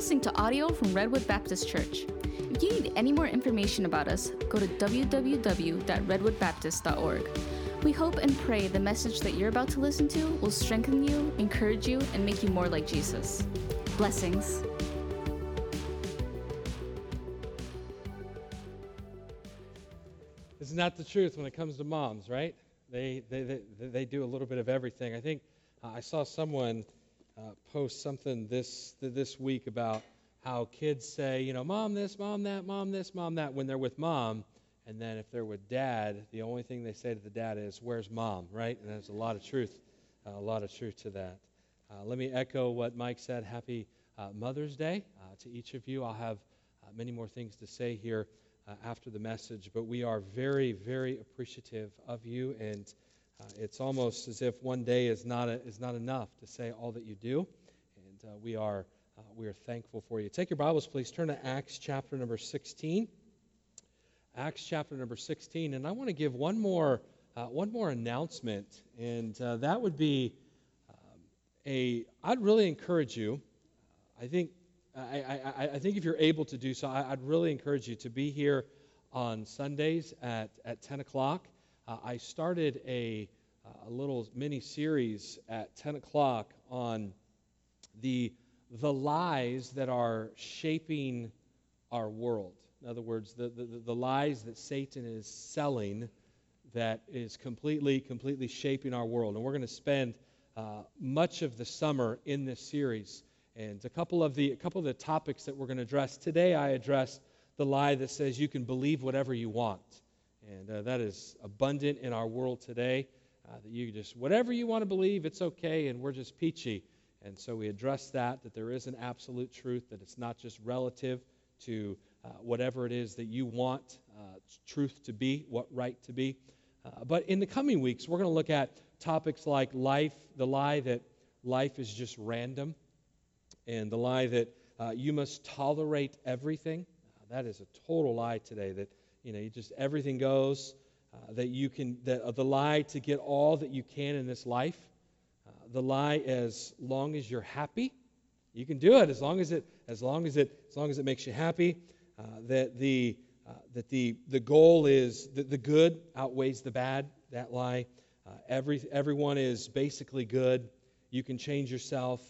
listening to audio from Redwood Baptist Church. If you need any more information about us, go to www.redwoodbaptist.org. We hope and pray the message that you're about to listen to will strengthen you, encourage you, and make you more like Jesus. Blessings. This Isn't the truth when it comes to moms, right? They, they, they, they do a little bit of everything. I think uh, I saw someone uh, post something this, this week about how kids say, you know, mom this, mom that, mom this, mom that when they're with mom. And then if they're with dad, the only thing they say to the dad is, where's mom, right? And there's a lot of truth, uh, a lot of truth to that. Uh, let me echo what Mike said. Happy uh, Mother's Day uh, to each of you. I'll have many more things to say here uh, after the message, but we are very, very appreciative of you, and uh, it's almost as if one day is not, a, is not enough to say all that you do, and uh, we, are, uh, we are thankful for you. Take your Bibles, please. Turn to Acts chapter number 16. Acts chapter number 16, and I want to give one more, uh, one more announcement, and uh, that would be um, a, I'd really encourage you, I think I, I, I, think if you're able to do so, I, would really encourage you to be here on Sundays at, at 10 o'clock. Uh, I started a, a little mini series at 10 o'clock on the, the lies that are shaping our world. In other words, the, the, the lies that Satan is selling that is completely, completely shaping our world. And we're going to spend uh, much of the summer in this series and a couple of the, a couple of the topics that we're going to address today, I address the lie that says you can believe whatever you want. And uh, that is abundant in our world today. Uh, that you just, whatever you want to believe, it's okay, and we're just peachy. And so we address that, that there is an absolute truth, that it's not just relative to uh, whatever it is that you want uh, truth to be, what right to be. Uh, but in the coming weeks, we're going to look at topics like life, the lie that life is just random and the lie that uh, you must tolerate everything. That is a total lie today. That you know, you just everything goes. Uh, that you can, that, uh, the lie to get all that you can in this life. Uh, the lie, as long as you're happy, you can do it as long as it, as long as it, as long as it makes you happy. Uh, that the that the, the goal is that the good outweighs the bad. That lie. every, everyone is basically good. You can change yourself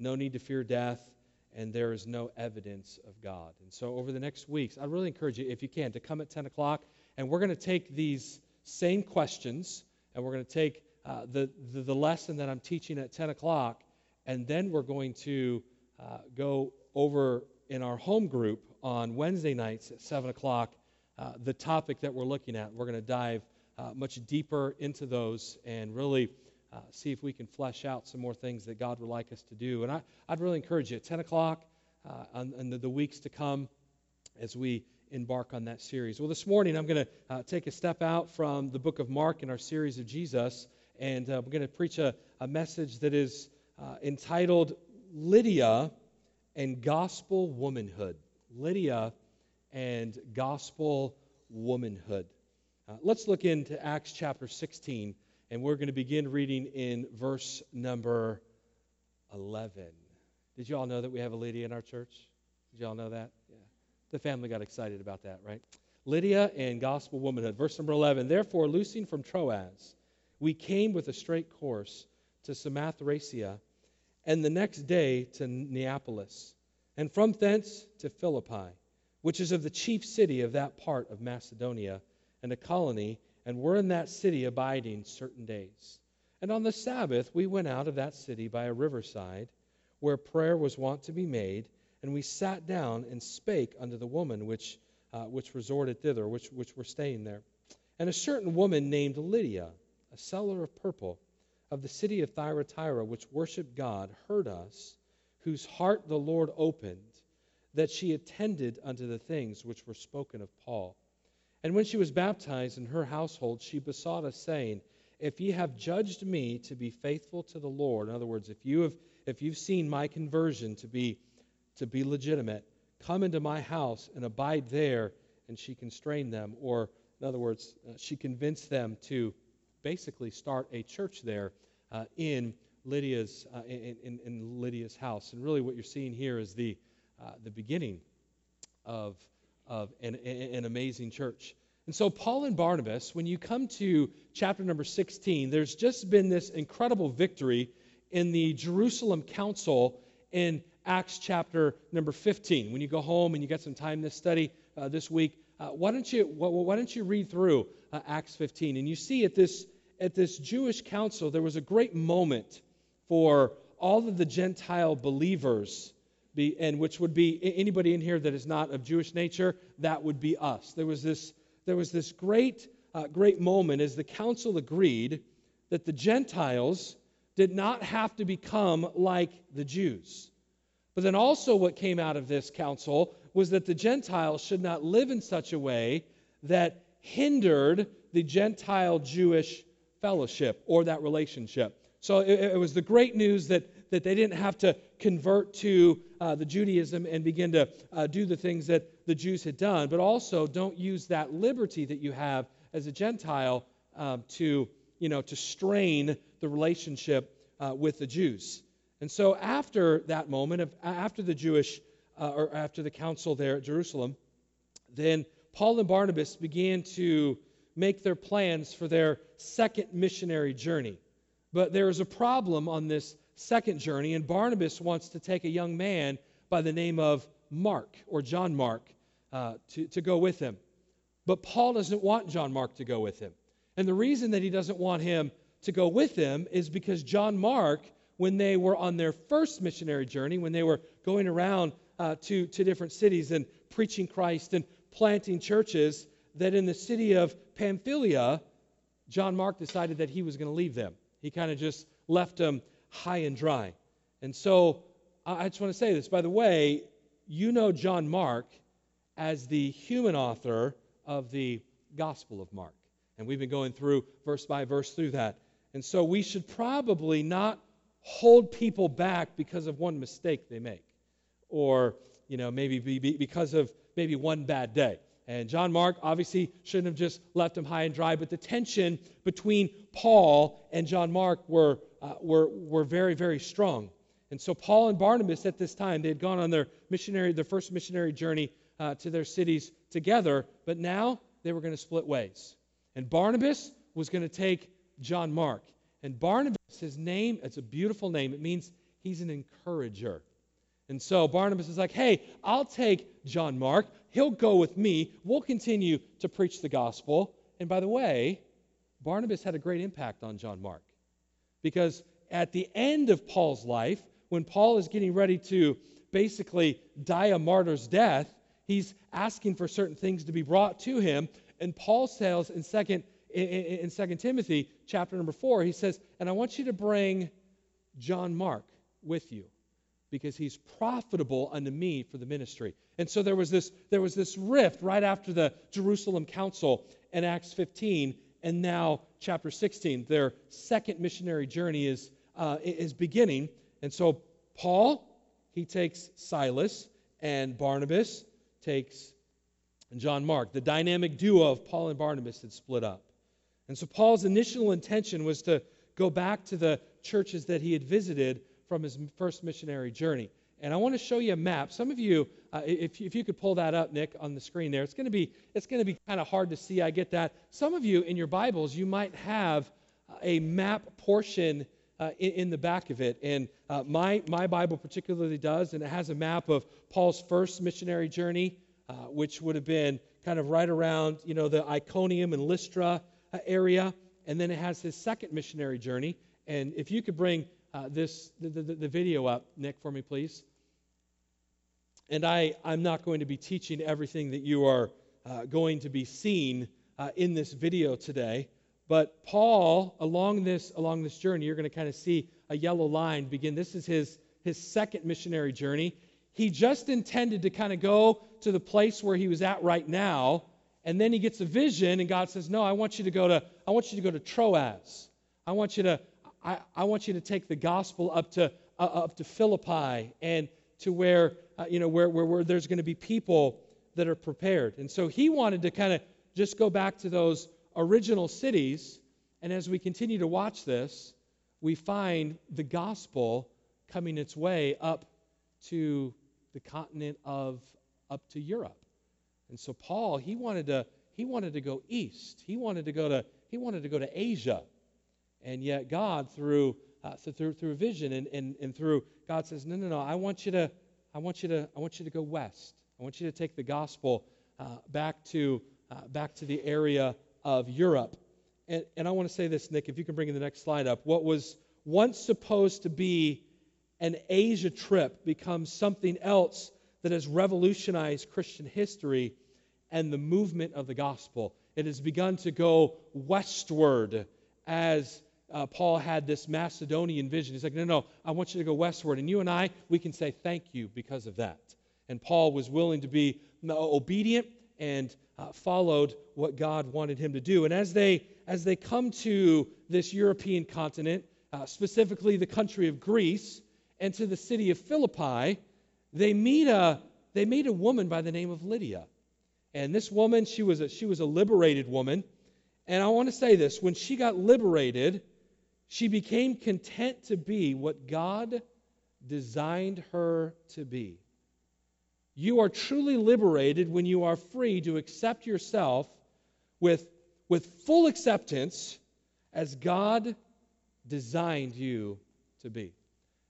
no need to fear death, and there is no evidence of God. And so, over the next weeks, I really encourage you, if you can, to come at 10 o'clock, and we're going to take these same questions, and we're going to take uh, the, the, the, lesson that I'm teaching at 10 o'clock, and then we're going to uh, go over in our home group on Wednesday nights at 7 o'clock uh, the topic that we're looking at. We're going to dive uh, much deeper into those and really uh, see if we can flesh out some more things that God would like us to do. And I, I'd really encourage you at 10 o'clock uh, on, the, the, weeks to come as we embark on that series. Well, this morning I'm going to uh, take a step out from the book of Mark in our series of Jesus, and uh, we're going to preach a, a message that is uh, entitled Lydia and Gospel Womanhood. Lydia and Gospel Womanhood. Uh, let's look into Acts chapter 16 and we're going to begin reading in verse number 11. Did you all know that we have a Lydia in our church? Did you all know that? Yeah. The family got excited about that, right? Lydia and gospel womanhood. Verse number 11. Therefore, loosing from Troas, we came with a straight course to Samothracia, and the next day to Neapolis, and from thence to Philippi, which is of the chief city of that part of Macedonia, and a colony and were in that city abiding certain days. And on the Sabbath we went out of that city by a riverside, where prayer was wont to be made, and we sat down and spake unto the woman which, uh, which resorted thither, which, which were staying there. And a certain woman named Lydia, a seller of purple, of the city of Thyatira, which worshipped God, heard us, whose heart the Lord opened, that she attended unto the things which were spoken of Paul. And when she was baptized in her household, she besought us, saying, If ye have judged me to be faithful to the Lord, in other words, if you have if you've seen my conversion to be to be legitimate, come into my house and abide there. And she constrained them, or in other words, uh, she convinced them to basically start a church there uh, in Lydia's uh, in, in, in, Lydia's house. And really, what you're seeing here is the uh, the beginning of, of an, an amazing church. And so, Paul and Barnabas, when you come to chapter number 16, there's just been this incredible victory in the Jerusalem Council in Acts chapter number 15. When you go home and you get some time to study uh, this week, uh, why, don't you, why, why, don't you read through uh, Acts 15? And you see at this, at this Jewish council, there was a great moment for all of the Gentile believers, be, and which would be anybody in here that is not of Jewish nature, that would be us. There was this, there was this great, uh, great moment as the council agreed that the Gentiles did not have to become like the Jews. But then also, what came out of this council was that the Gentiles should not live in such a way that hindered the Gentile Jewish fellowship or that relationship. So it, it, was the great news that, that they didn't have to convert to uh, the Judaism and begin to uh, do the things that the Jews had done, but also don't use that liberty that you have as a Gentile um, to, you know, to strain the relationship uh, with the Jews. And so after that moment, of, after the Jewish, uh, or after the council there at Jerusalem, then Paul and Barnabas began to make their plans for their second missionary journey. But there is a problem on this second journey, and Barnabas wants to take a young man by the name of Mark, or John Mark, uh, to, to go with him. But Paul doesn't want John Mark to go with him. And the reason that he doesn't want him to go with him is because John Mark when they were on their first missionary journey, when they were going around uh, to, to different cities and preaching Christ and planting churches, that in the city of Pamphylia, John Mark decided that he was going to leave them. He kind of just left them high and dry. And so I just want to say this. By the way, you know John Mark as the human author of the Gospel of Mark. And we've been going through verse by verse through that. And so we should probably not hold people back because of one mistake they make or you know maybe be, be because of maybe one bad day and john mark obviously shouldn't have just left him high and dry but the tension between paul and john mark were, uh, were, were very very strong and so paul and barnabas at this time they had gone on their missionary their first missionary journey uh, to their cities together but now they were going to split ways and barnabas was going to take john mark and Barnabas, his name, it's a beautiful name. It means he's an encourager. And so Barnabas is like, hey, I'll take John Mark. He'll go with me. We'll continue to preach the gospel. And by the way, Barnabas had a great impact on John Mark. Because at the end of Paul's life, when Paul is getting ready to basically die a martyr's death, he's asking for certain things to be brought to him. And Paul says in 2 in, 2 Timothy chapter number 4, he says, And I want you to bring John Mark with you because he's profitable unto me for the ministry. And so there was this, there was this rift right after the Jerusalem Council in Acts 15, and now chapter 16. Their second missionary journey is, uh, is beginning. And so Paul, he takes Silas, and Barnabas takes John Mark. The dynamic duo of Paul and Barnabas had split up. And so Paul's initial intention was to go back to the churches that he had visited from his first missionary journey. And I want to show you a map. Some of you, uh, if, if you could pull that up, Nick, on the screen there, it's going to be it's going to be kind of hard to see. I get that. Some of you in your Bibles, you might have a map portion uh, in, in, the back of it. And uh, my my Bible particularly does, and it has a map of Paul's first missionary journey, uh, which would have been kind of right around you know the Iconium and Lystra uh, area, and then it has his second missionary journey. And if you could bring uh, this the, the, the, video up, Nick, for me, please. And I, I'm not going to be teaching everything that you are uh, going to be seeing uh, in this video today. But Paul, along this along this journey, you're going to kind of see a yellow line begin. This is his his second missionary journey. He just intended to kind of go to the place where he was at right now, and then he gets a vision, and God says, No, I want you to go to, I want you to go to Troas. I want you to, I, I want you to take the gospel up to, uh, up to Philippi and to where, uh, you know, where, where, where there's going to be people that are prepared. And so he wanted to kind of just go back to those original cities. And as we continue to watch this, we find the gospel coming its way up to the continent of up to Europe. And so Paul, he wanted to he wanted to go east. He wanted to go to he wanted to go to Asia. And yet God through uh, through through vision and, and, and through God says, No, no, no, I want you to I want you to I want you to go west. I want you to take the gospel uh, back to uh, back to the area of Europe. And, and I want to say this, Nick, if you can bring in the next slide up. What was once supposed to be an Asia trip becomes something else that has revolutionized Christian history and the movement of the gospel. It has begun to go westward as uh, Paul had this Macedonian vision. He's like, no, no, I want you to go westward. And you and I, we can say thank you because of that. And Paul was willing to be uh, obedient and uh, followed what God wanted him to do. And as they as they come to this European continent, uh, specifically the country of Greece, and to the city of Philippi, they meet a they meet a woman by the name of Lydia. And this woman, she was a, she was a liberated woman. And I want to say this when she got liberated, she became content to be what God designed her to be. You are truly liberated when you are free to accept yourself with, with full acceptance as God designed you to be.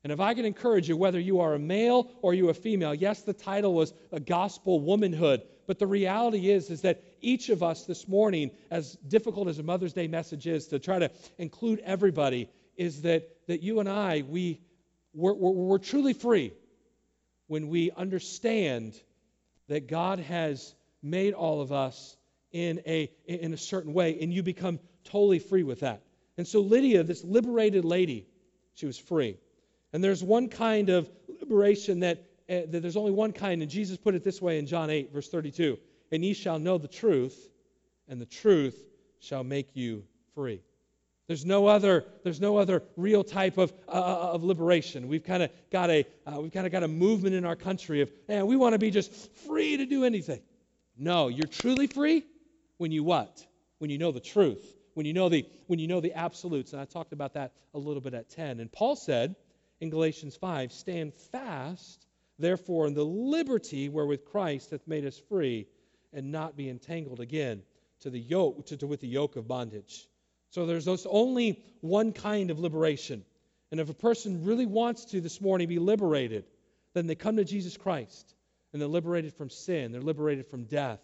And if I can encourage you, whether you are a male or you are a female, yes, the title was a gospel womanhood, but the reality is, is that each of us this morning, as difficult as a Mother's Day message is to try to include everybody, is that, that you and I, we, we're, we're, we're truly free when we understand that God has made all of us in a, in a certain way, and you become totally free with that. And so Lydia, this liberated lady, she was free. And there's one kind of liberation that that there's only one kind, and Jesus put it this way in John 8, verse 32 And ye shall know the truth, and the truth shall make you free. There's no other, there's no other real type of, uh, uh of liberation. We've kind of got a, uh, we've kind of got a movement in our country of, man, we want to be just free to do anything. No, you're truly free when you what? When you know the truth. When you know the, when you know the absolutes. And I talked about that a little bit at 10. And Paul said in Galatians 5, stand fast Therefore, in the liberty wherewith Christ hath made us free, and not be entangled again to the yoke to, to, with the yoke of bondage. So there's only one kind of liberation. And if a person really wants to this morning be liberated, then they come to Jesus Christ and they're liberated from sin, they're liberated from death,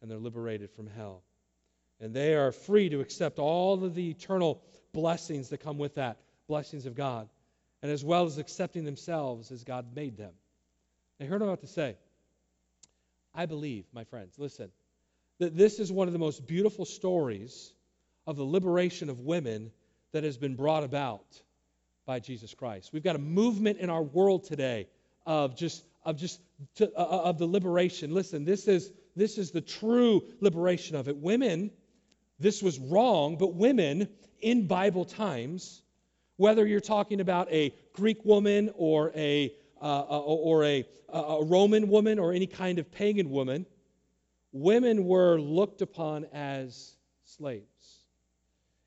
and they're liberated from hell. And they are free to accept all of the eternal blessings that come with that, blessings of God, and as well as accepting themselves as God made them. Now, heard him I'm about to say. I believe, my friends, listen, that this is one of the most beautiful stories of the liberation of women that has been brought about by Jesus Christ. We've got a movement in our world today of just of just to, uh, uh of the liberation. Listen, this is this is the true liberation of it. Women, this was wrong, but women in Bible times, whether you're talking about a Greek woman or a uh, uh or a, a Roman woman or any kind of pagan woman, women were looked upon as slaves.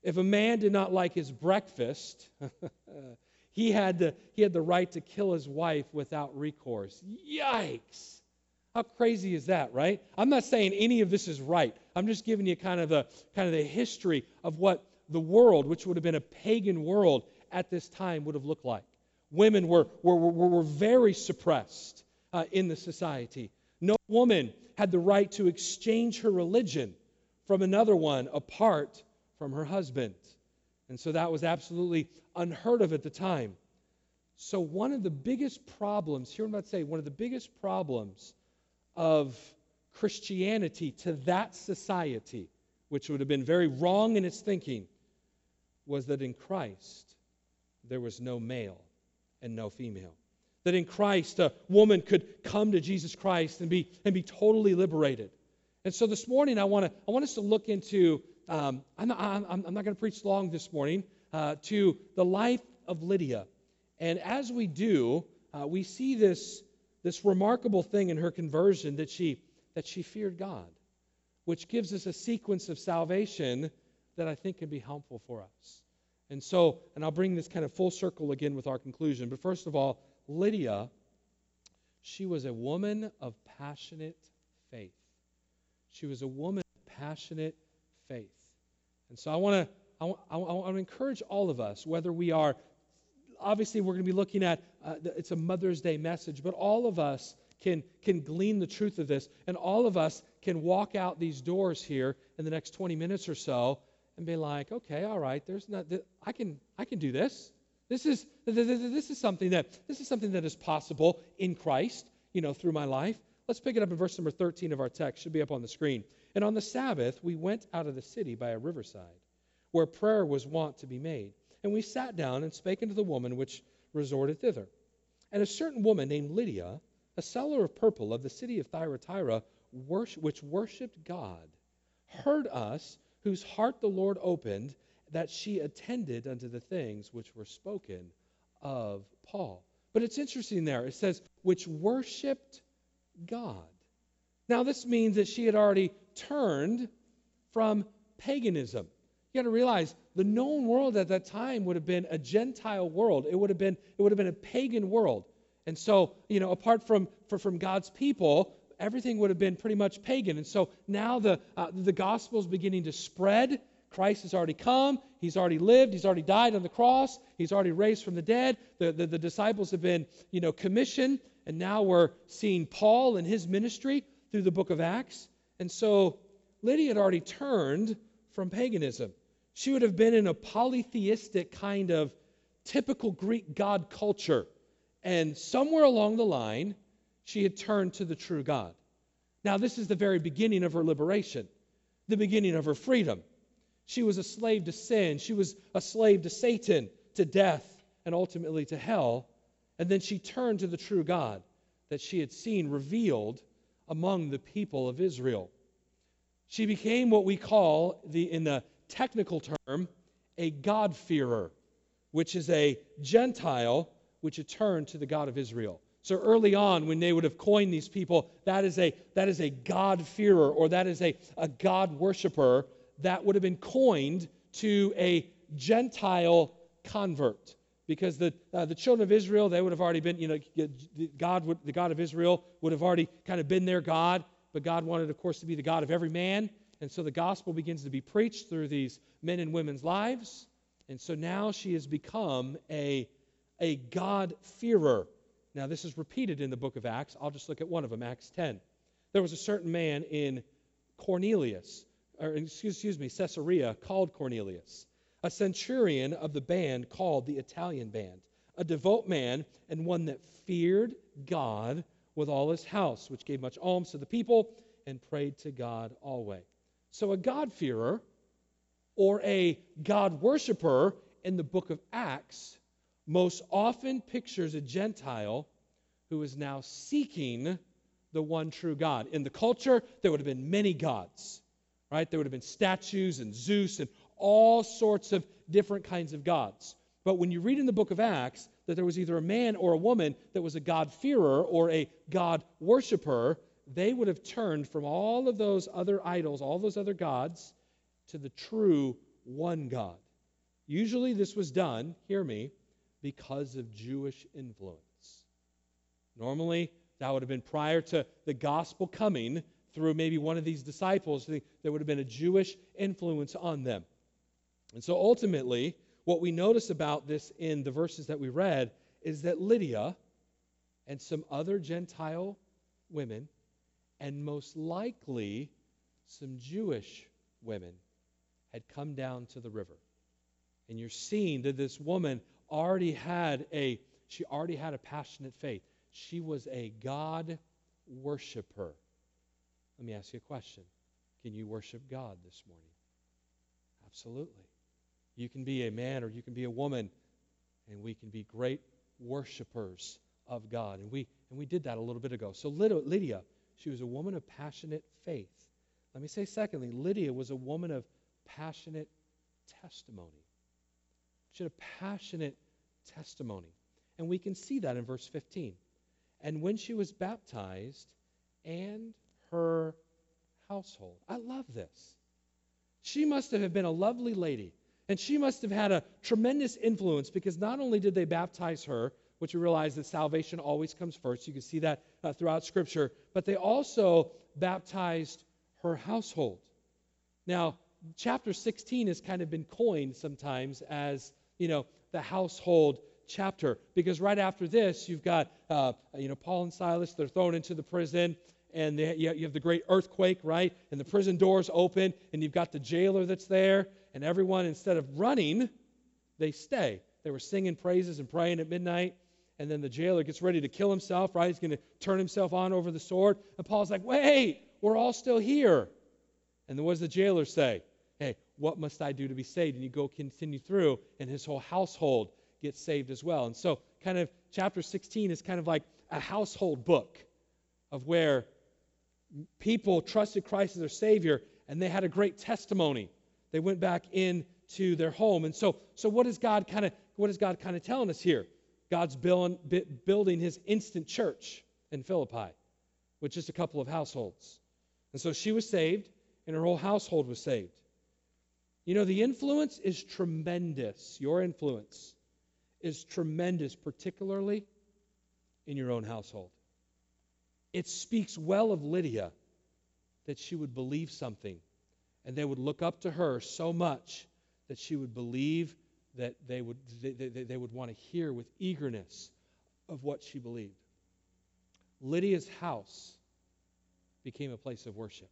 If a man did not like his breakfast, he, had to, he had the right to kill his wife without recourse. Yikes! How crazy is that, right? I'm not saying any of this is right. I'm just giving you kind of the kind of the history of what the world, which would have been a pagan world at this time, would have looked like women were, were, were, were very suppressed uh, in the society. No woman had the right to exchange her religion from another one apart from her husband. And so that was absolutely unheard of at the time. So, one of the biggest problems, here I'm about to say, one of the biggest problems of Christianity to that society, which would have been very wrong in its thinking, was that in Christ there was no male and no female. That in Christ, a woman could come to Jesus Christ and be, and be totally liberated. And so this morning, I want, to, I want us to look into, um, I'm, I'm, I'm not going to preach long this morning, uh, to the life of Lydia. And as we do, uh, we see this, this remarkable thing in her conversion that she, that she feared God, which gives us a sequence of salvation that I think can be helpful for us. And so, and I'll bring this kind of full circle again with our conclusion. But first of all, Lydia, She was a woman of passionate faith. She was a woman of passionate faith. And so I want to I want, I want to encourage all of us, whether we are obviously we're going to be looking at uh, it's a Mother's Day message, but all of us can can glean the truth of this, and all of us can walk out these doors here in the next 20 minutes or so and be like, okay, all right, there's not I can I can do this. This is this is something that this is something that is possible in Christ, you know, through my life. Let's pick it up in verse number 13 of our text. Should be up on the screen. And on the Sabbath, we went out of the city by a riverside, where prayer was wont to be made. And we sat down and spake unto the woman which resorted thither. And a certain woman named Lydia, a seller of purple of the city of Thyatira, which worshipped God, heard us, whose heart the Lord opened, that she attended unto the things which were spoken of Paul. But it's interesting there. It says, which worshiped God. Now, this means that she had already turned from paganism. You got to realize the known world at that time would have been a Gentile world. It would have been it would have been a pagan world. And so, you know, apart from for, from God's people, everything would have been pretty much pagan. And so now the uh, the gospel is beginning to spread. Christ has already come. He's already lived. He's already died on the cross. He's already raised from the dead. The, the, the disciples have been, you know, commissioned. And now we're seeing Paul and his ministry through the book of Acts. And so Lydia had already turned from paganism. She would have been in a polytheistic kind of typical Greek god culture. And somewhere along the line, she had turned to the true God. Now, this is the very beginning of her liberation, the beginning of her freedom. She was a slave to sin, she was a slave to Satan, to death, and ultimately to hell. And then she turned to the true God that she had seen revealed among the people of Israel. She became what we call, the, in the technical term, a God-fearer, which is a Gentile which had turned to the God of Israel. So early on, when they would have coined these people, that is a, that is a God-fearer or that is a, a God worshiper that would have been coined to a Gentile convert because the, uh, the children of Israel, they would have already been, you know, God would, the God of Israel would have already kind of been their God, but God wanted, of course, to be the God of every man. And so the gospel begins to be preached through these men and women's lives. And so now she has become a, a God-fearer. Now, this is repeated in the book of Acts. I'll just look at one of them, Acts 10. There was a certain man in Cornelius, or excuse, excuse me, Caesarea, called Cornelius a centurion of the band called the Italian band, a devout man and one that feared God with all his house, which gave much alms to the people and prayed to God always. So a God-fearer or a God worshiper in the book of Acts most often pictures a Gentile who is now seeking the one true God. In the culture, there would have been many gods, right? There would have been statues and Zeus and all sorts of different kinds of gods. But when you read in the book of Acts that there was either a man or a woman that was a God-fearer or a God worshiper, they would have turned from all of those other idols, all those other gods, to the true one God. Usually this was done, hear me, because of Jewish influence. Normally, that would have been prior to the gospel coming through maybe one of these disciples. There would have been a Jewish influence on them. And so ultimately, what we notice about this in the verses that we read is that Lydia and some other Gentile women, and most likely some Jewish women, had come down to the river. And you're seeing that this woman already had a she already had a passionate faith. She was a God worshiper. Let me ask you a question. Can you worship God this morning? Absolutely. You can be a man or you can be a woman, and we can be great worshipers of God. And we, and we did that a little bit ago. So Lydia, she was a woman of passionate faith. Let me say, secondly, Lydia was a woman of passionate testimony. She had a passionate testimony. And we can see that in verse 15. And when she was baptized, and her household. I love this. She must have been a lovely lady. And she must have had a tremendous influence because not only did they baptize her which we realize that salvation always comes first. You can see that uh, throughout Scripture. But they also baptized her household. Now, chapter 16 has kind of been coined sometimes as, you know, the household chapter. Because right after this you've got uh, you know paul and silas they're thrown into the prison and they, you have the great earthquake right? And the prison doors open and you've got the jailer that's there and everyone instead of running they stay. They were singing praises and praying at midnight and then the jailer gets ready to kill himself right? He's going to turn himself on over the sword and paul's like wait we're all still here. And then what does the jailer say what must i do to be saved? And you go continue through and his whole household gets saved as well. And so kind of chapter 16 is kind of like a household book of where people trusted christ as their savior and they had a great testimony. They went back into their home. And so so what is god kind of what is god kind of telling us here? God's building, building his instant church in philippi with just a couple of households. And so she was saved and her whole household was saved you know, the influence is tremendous. Your influence is tremendous, particularly in your own household. It speaks well of Lydia that she would believe something, and they would look up to her so much that she would believe that they would, they, they, they would want to hear with eagerness of what she believed. Lydia's house became a place of worship.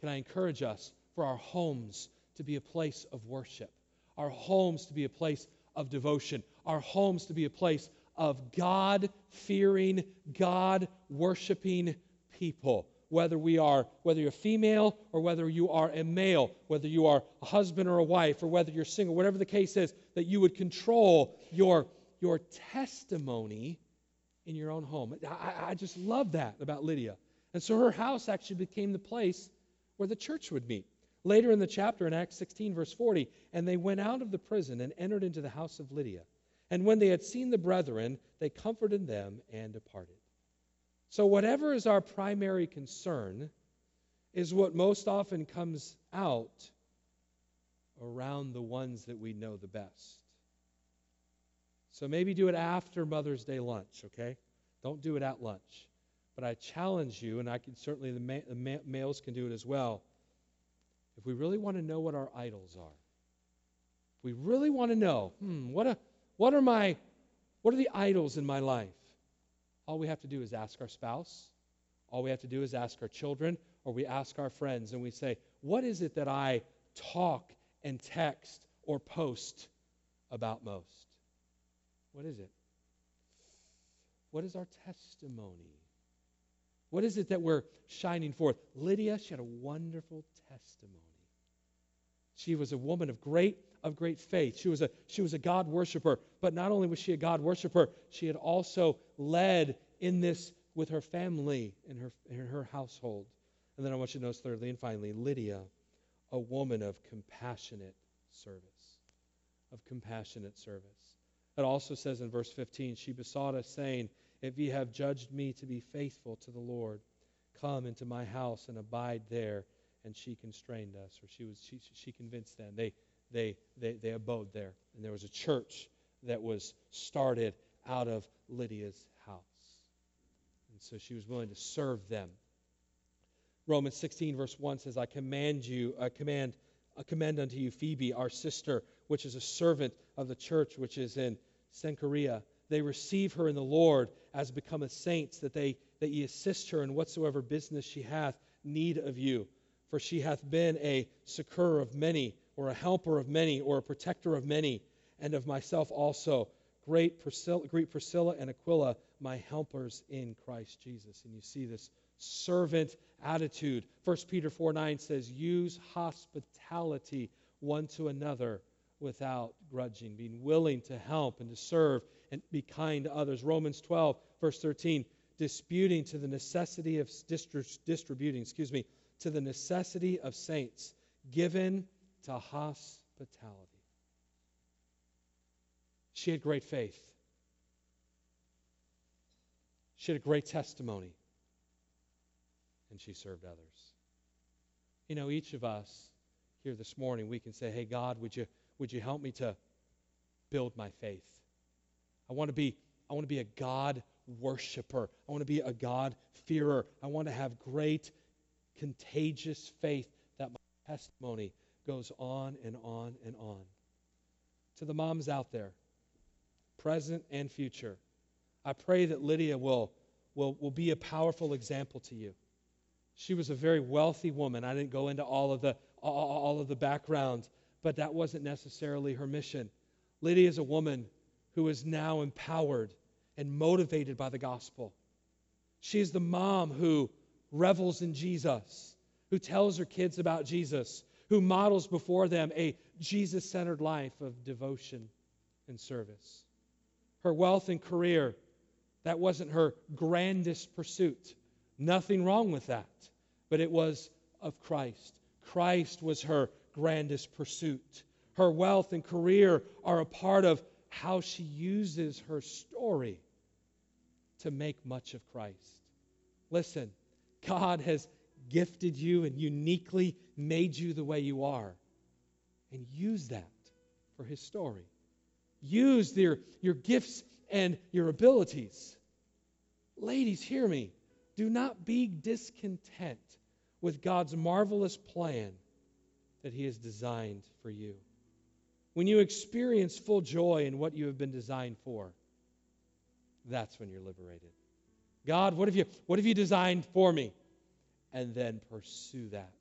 Can I encourage us for our homes to be a place of worship, our homes to be a place of devotion, our homes to be a place of God fearing, God worshiping people. Whether we are, whether you're female or whether you are a male, whether you are a husband or a wife, or whether you're single, whatever the case is, that you would control your, your testimony in your own home. I, I just love that about Lydia. And so her house actually became the place where the church would meet. Later in the chapter, in Acts 16, verse 40, and they went out of the prison and entered into the house of Lydia. And when they had seen the brethren, they comforted them and departed. So, whatever is our primary concern is what most often comes out around the ones that we know the best. So, maybe do it after Mother's Day lunch, okay? Don't do it at lunch. But I challenge you, and I can certainly, the, ma- the males can do it as well if we really want to know what our idols are, if we really want to know, hmm, what, a, what are my, what are the idols in my life? All we have to do is ask our spouse. All we have to do is ask our children, or we ask our friends, and we say, what is it that I talk and text or post about most? What is it? What is our testimony? What is it that we're shining forth? Lydia, she had a wonderful testimony. She was a woman of great of great faith. She was a she was a God worshiper, but not only was she a God worshiper, she had also led in this with her family and her in her household. And then I want you to notice thirdly and finally, Lydia, a woman of compassionate service. Of compassionate service. It also says in verse 15, she besought us, saying, If ye have judged me to be faithful to the Lord, come into my house and abide there and she constrained us, or she was she, she convinced them. They, they, they, they abode there. And there was a church that was started out of Lydia's house. And so she was willing to serve them. Romans 16, verse 1 says, I command you, I command, I commend unto you Phoebe, our sister, which is a servant of the church which is in Cenchrea. They receive her in the Lord as become a saints, that they that ye assist her in whatsoever business she hath need of you for she hath been a succour of many, or a helper of many, or a protector of many, and of myself also. Great Priscilla, greet Priscilla and Aquila, my helpers in Christ Jesus. And you see this servant attitude. 1 Peter 4 9 says, Use hospitality one to another without grudging, being willing to help and to serve and be kind to others. Romans 12, verse 13, disputing to the necessity of distributing, excuse me, to the necessity of saints, given to hospitality. She had great faith. She had a great testimony. And she served others. You know, each of us here this morning, we can say, Hey, God, would you, would you help me to build my faith? I want to be I want to be a God worshiper. I want to be a God fearer. I want to have great contagious faith that my testimony goes on and on and on. To the moms out there, present and future, I pray that Lydia will, will, will be a powerful example to you. She was a very wealthy woman. I didn't go into all of the, all, all of the background, but that wasn't necessarily her mission. Lydia is a woman who is now empowered and motivated by the gospel. She is the mom who revels in Jesus, who tells her kids about Jesus, who models before them a Jesus centered life of devotion and service. Her wealth and career, that wasn't her grandest pursuit. Nothing wrong with that, but it was of Christ. Christ was her grandest pursuit. Her wealth and career are a part of how she uses her story to make much of Christ. Listen, God has gifted you and uniquely made you the way you are. And use that for His story. Use your, your gifts and your abilities. Ladies, hear me. Do not be discontent with God's marvelous plan that He has designed for you. When you experience full joy in what you have been designed for, that's when you're liberated. God, what have you, what have you designed for me? And then pursue that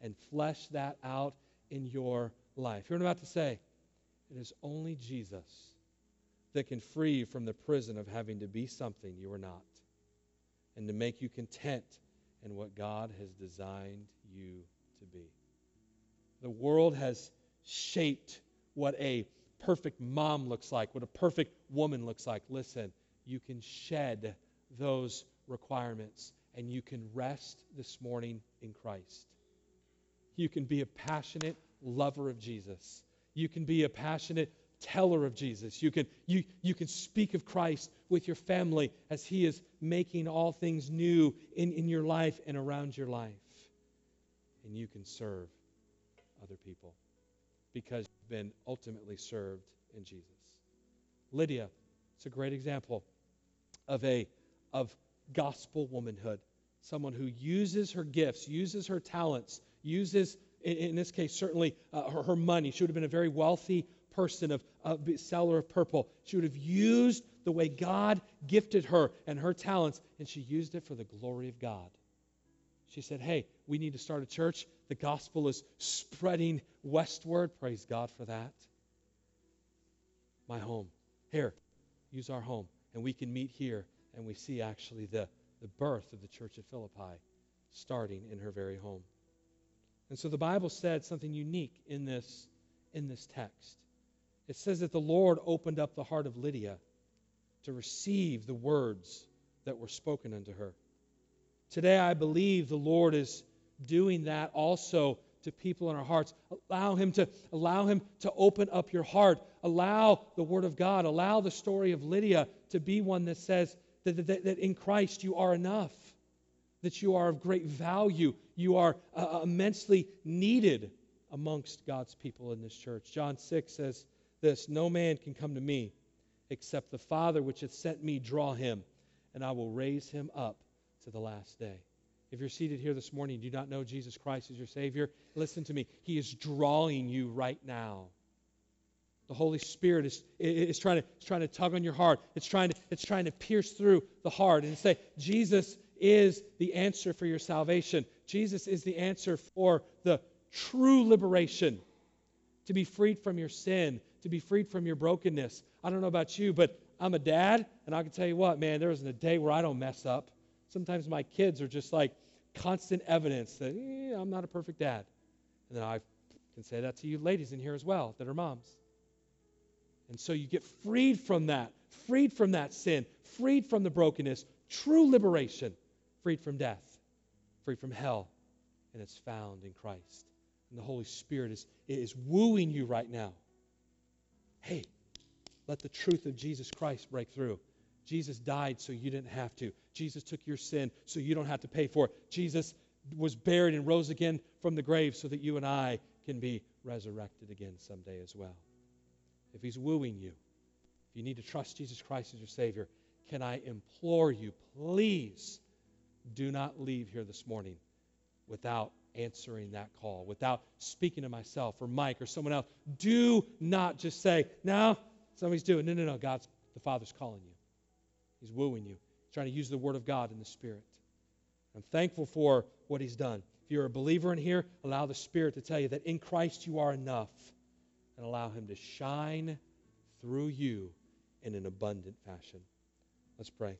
and flesh that out in your life. Hear what I'm about to say? It is only Jesus that can free you from the prison of having to be something you are not and to make you content in what God has designed you to be. The world has shaped what a perfect mom looks like, what a perfect woman looks like. Listen, you can shed those requirements and you can rest this morning in Christ. You can be a passionate lover of Jesus. You can be a passionate teller of Jesus. You can, you, you can speak of Christ with your family as He is making all things new in, in your life and around your life. And you can serve other people because you've been ultimately served in Jesus. Lydia, it's a great example of a of gospel womanhood. Someone who uses her gifts, uses her talents, uses, in, this case, certainly uh, her, her, money. She would have been a very wealthy person, of a seller of purple. She would have used the way God gifted her and her talents, and she used it for the glory of God. She said, Hey, we need to start a church. The gospel is spreading westward. Praise God for that. My home. Here, use our home and we can meet here and we see actually the, the birth of the church at Philippi starting in her very home. And so the Bible said something unique in this, in this text. It says that the Lord opened up the heart of Lydia to receive the words that were spoken unto her. Today, I believe the Lord is doing that also to people in our hearts. Allow him to allow him to open up your heart. Allow the word of God, allow the story of Lydia to be one that says that, that, that in Christ you are enough, that you are of great value, you are uh, uh, immensely needed amongst God's people in this church. John 6 says this No man can come to me except the Father which hath sent me draw him, and I will raise him up to the last day. If you're seated here this morning and do not know Jesus Christ as your Savior, listen to me. He is drawing you right now. The Holy Spirit is, is, trying to, trying to tug on your heart. It's trying, to, it's trying to pierce through the heart and say, Jesus is the answer for your salvation. Jesus is the answer for the true liberation to be freed from your sin, to be freed from your brokenness. I don't know about you, but I'm a dad, and I can tell you what, man, there isn't a day where I don't mess up. Sometimes my kids are just like constant evidence that eh, I'm not a perfect dad. And then I can say that to you ladies in here as well that are moms. And so you get freed from that, freed from that sin, freed from the brokenness, true liberation, freed from death, freed from hell. And it's found in Christ. And the Holy Spirit is, is wooing you right now. Hey, let the truth of Jesus Christ break through. Jesus died so you didn't have to. Jesus took your sin so you don't have to pay for it. Jesus was buried and rose again from the grave so that you and I can be resurrected again someday as well. If he's wooing you, if you need to trust Jesus Christ as your Savior, can I implore you, please do not leave here this morning without answering that call, without speaking to myself or Mike or someone else. Do not just say, no, somebody's doing. No, no, no. God's the Father's calling you. He's wooing you. He's trying to use the Word of God in the Spirit. I'm thankful for what He's done. If you're a believer in here, allow the Spirit to tell you that in Christ you are enough and allow Him to shine through you in an abundant fashion. Let's pray.